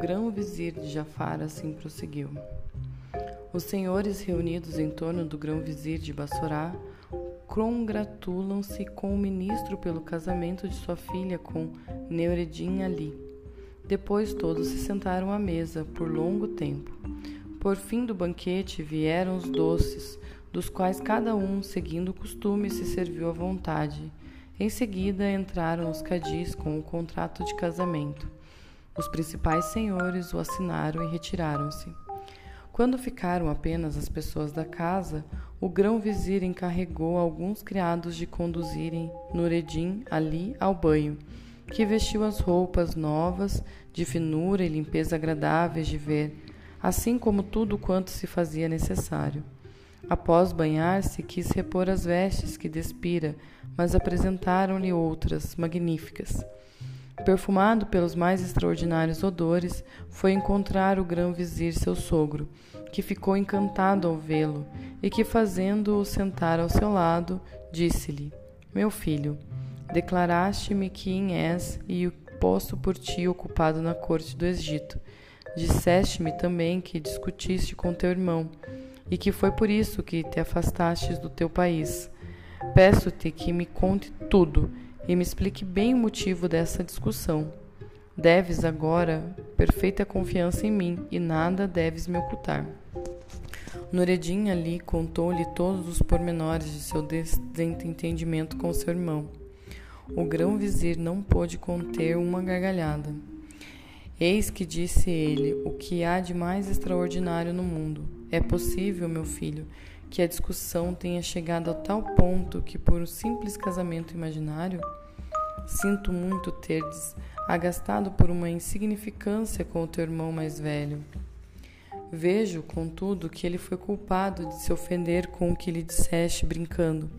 grão-vizir de Jafar assim prosseguiu. Os senhores reunidos em torno do grão-vizir de Bassorá congratulam-se com o ministro pelo casamento de sua filha com Neuredin Ali. Depois todos se sentaram à mesa por longo tempo. Por fim do banquete vieram os doces, dos quais cada um, seguindo o costume, se serviu à vontade. Em seguida entraram os cadis com o contrato de casamento. Os principais senhores o assinaram e retiraram-se. Quando ficaram apenas as pessoas da casa, o grão-vizir encarregou alguns criados de conduzirem Nureddin ali ao banho, que vestiu as roupas novas, de finura e limpeza agradáveis de ver, assim como tudo quanto se fazia necessário. Após banhar-se, quis repor as vestes que despira, mas apresentaram-lhe outras, magníficas. Perfumado pelos mais extraordinários odores, foi encontrar o grão-vizir seu sogro, que ficou encantado ao vê-lo e que, fazendo-o sentar ao seu lado, disse-lhe: Meu filho, declaraste-me quem és e o posto por ti ocupado na corte do Egito. Disseste-me também que discutiste com teu irmão e que foi por isso que te afastastes do teu país. Peço-te que me conte tudo e me explique bem o motivo dessa discussão. Deves agora perfeita confiança em mim e nada deves me ocultar. Nureddin Ali contou-lhe todos os pormenores de seu desentendimento com seu irmão. O grão-vizir não pôde conter uma gargalhada. Eis que disse ele: O que há de mais extraordinário no mundo? É possível, meu filho, que a discussão tenha chegado a tal ponto que, por um simples casamento imaginário, sinto muito terdes agastado por uma insignificância com o teu irmão mais velho. Vejo, contudo, que ele foi culpado de se ofender com o que lhe disseste brincando,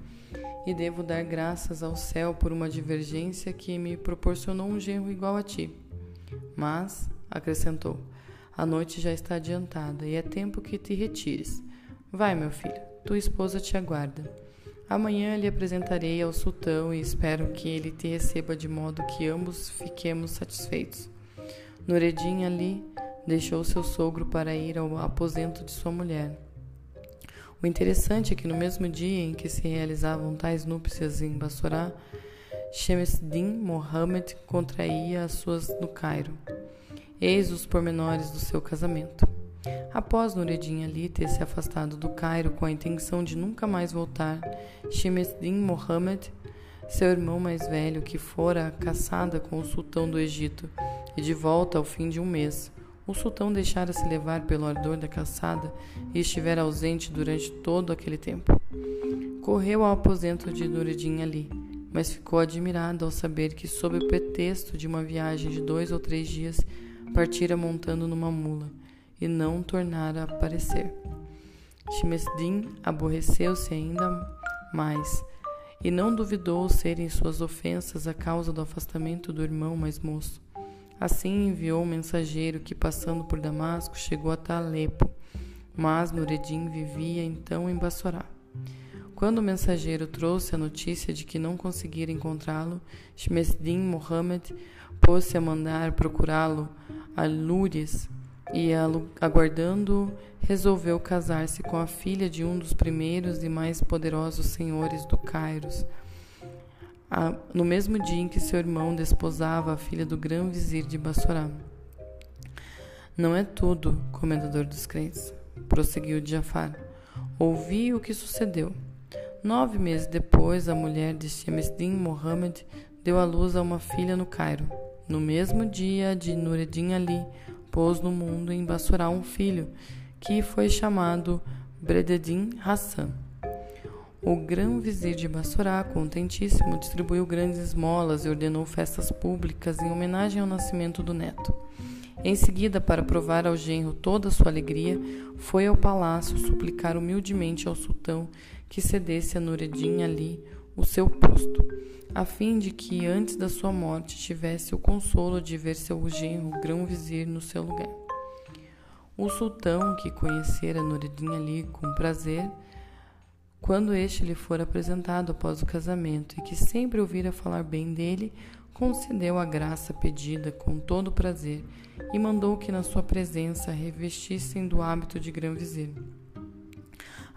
e devo dar graças ao céu por uma divergência que me proporcionou um genro igual a ti. Mas, acrescentou, a noite já está adiantada e é tempo que te retires. Vai, meu filho, tua esposa te aguarda. Amanhã lhe apresentarei ao sultão e espero que ele te receba de modo que ambos fiquemos satisfeitos. Nureddin Ali deixou seu sogro para ir ao aposento de sua mulher. O interessante é que no mesmo dia em que se realizavam tais núpcias em Bassorá, Shemseddin Mohammed contraía as suas no Cairo. Eis os pormenores do seu casamento. Após Nureddin Ali ter se afastado do Cairo com a intenção de nunca mais voltar, Shemseddin Mohammed, seu irmão mais velho, que fora caçada com o sultão do Egito, e de volta ao fim de um mês, o sultão deixara-se levar pelo ardor da caçada e estivera ausente durante todo aquele tempo. Correu ao aposento de Nureddin Ali, mas ficou admirado ao saber que, sob o pretexto de uma viagem de dois ou três dias, partira montando numa mula e não tornara a aparecer. Shimesdin aborreceu-se ainda mais e não duvidou serem suas ofensas a causa do afastamento do irmão mais moço. Assim enviou um mensageiro que, passando por Damasco, chegou até Alepo, mas Nureddin vivia então em Bassorá. Quando o mensageiro trouxe a notícia de que não conseguira encontrá-lo, Shmesdin Mohammed pôs-se a mandar procurá-lo a Lures e, aguardando, resolveu casar-se com a filha de um dos primeiros e mais poderosos senhores do Cairos. No mesmo dia em que seu irmão desposava a filha do grão-vizir de Bassorá. Não é tudo, comendador dos crentes, prosseguiu Jafar. Ouvi o que sucedeu. Nove meses depois, a mulher de Shemesdin Mohammed deu à luz a uma filha no Cairo. No mesmo dia de Nureddin Ali, pôs no mundo em Bassorá um filho, que foi chamado Brededdin Hassan. O grão-vizir de Bassorá, contentíssimo, distribuiu grandes esmolas e ordenou festas públicas em homenagem ao nascimento do neto. Em seguida, para provar ao genro toda a sua alegria, foi ao palácio suplicar humildemente ao sultão que cedesse a Nureddin Ali o seu posto, a fim de que antes da sua morte tivesse o consolo de ver seu genro grão-vizir no seu lugar. O sultão, que conhecera Nureddin Ali com prazer, quando este lhe for apresentado após o casamento e que sempre ouvira falar bem dele, concedeu a graça pedida com todo prazer e mandou que na sua presença revestissem do hábito de grão-vizir.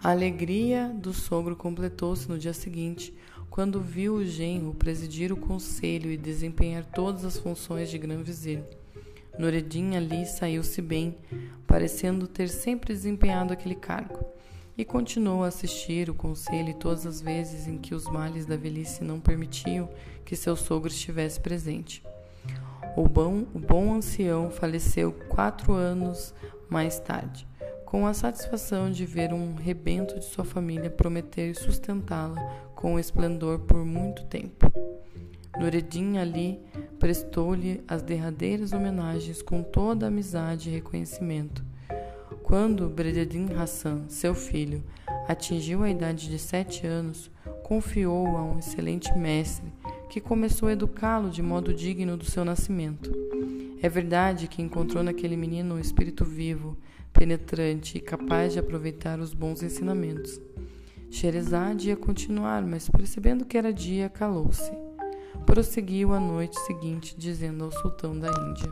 A alegria do sogro completou-se no dia seguinte, quando viu o genro presidir o conselho e desempenhar todas as funções de grão-vizir. Nureddin Ali saiu-se bem, parecendo ter sempre desempenhado aquele cargo, e continuou a assistir o conselho todas as vezes em que os males da velhice não permitiam que seu sogro estivesse presente. O bom, o bom ancião faleceu quatro anos mais tarde, com a satisfação de ver um rebento de sua família prometer sustentá-la com esplendor por muito tempo. Nureddin Ali prestou-lhe as derradeiras homenagens com toda amizade e reconhecimento. Quando Brededin Hassan, seu filho, atingiu a idade de sete anos, confiou-o a um excelente mestre que começou a educá-lo de modo digno do seu nascimento. É verdade que encontrou naquele menino um espírito vivo, penetrante e capaz de aproveitar os bons ensinamentos. Sherazade ia continuar, mas percebendo que era dia, calou-se. Prosseguiu a noite seguinte, dizendo ao sultão da Índia: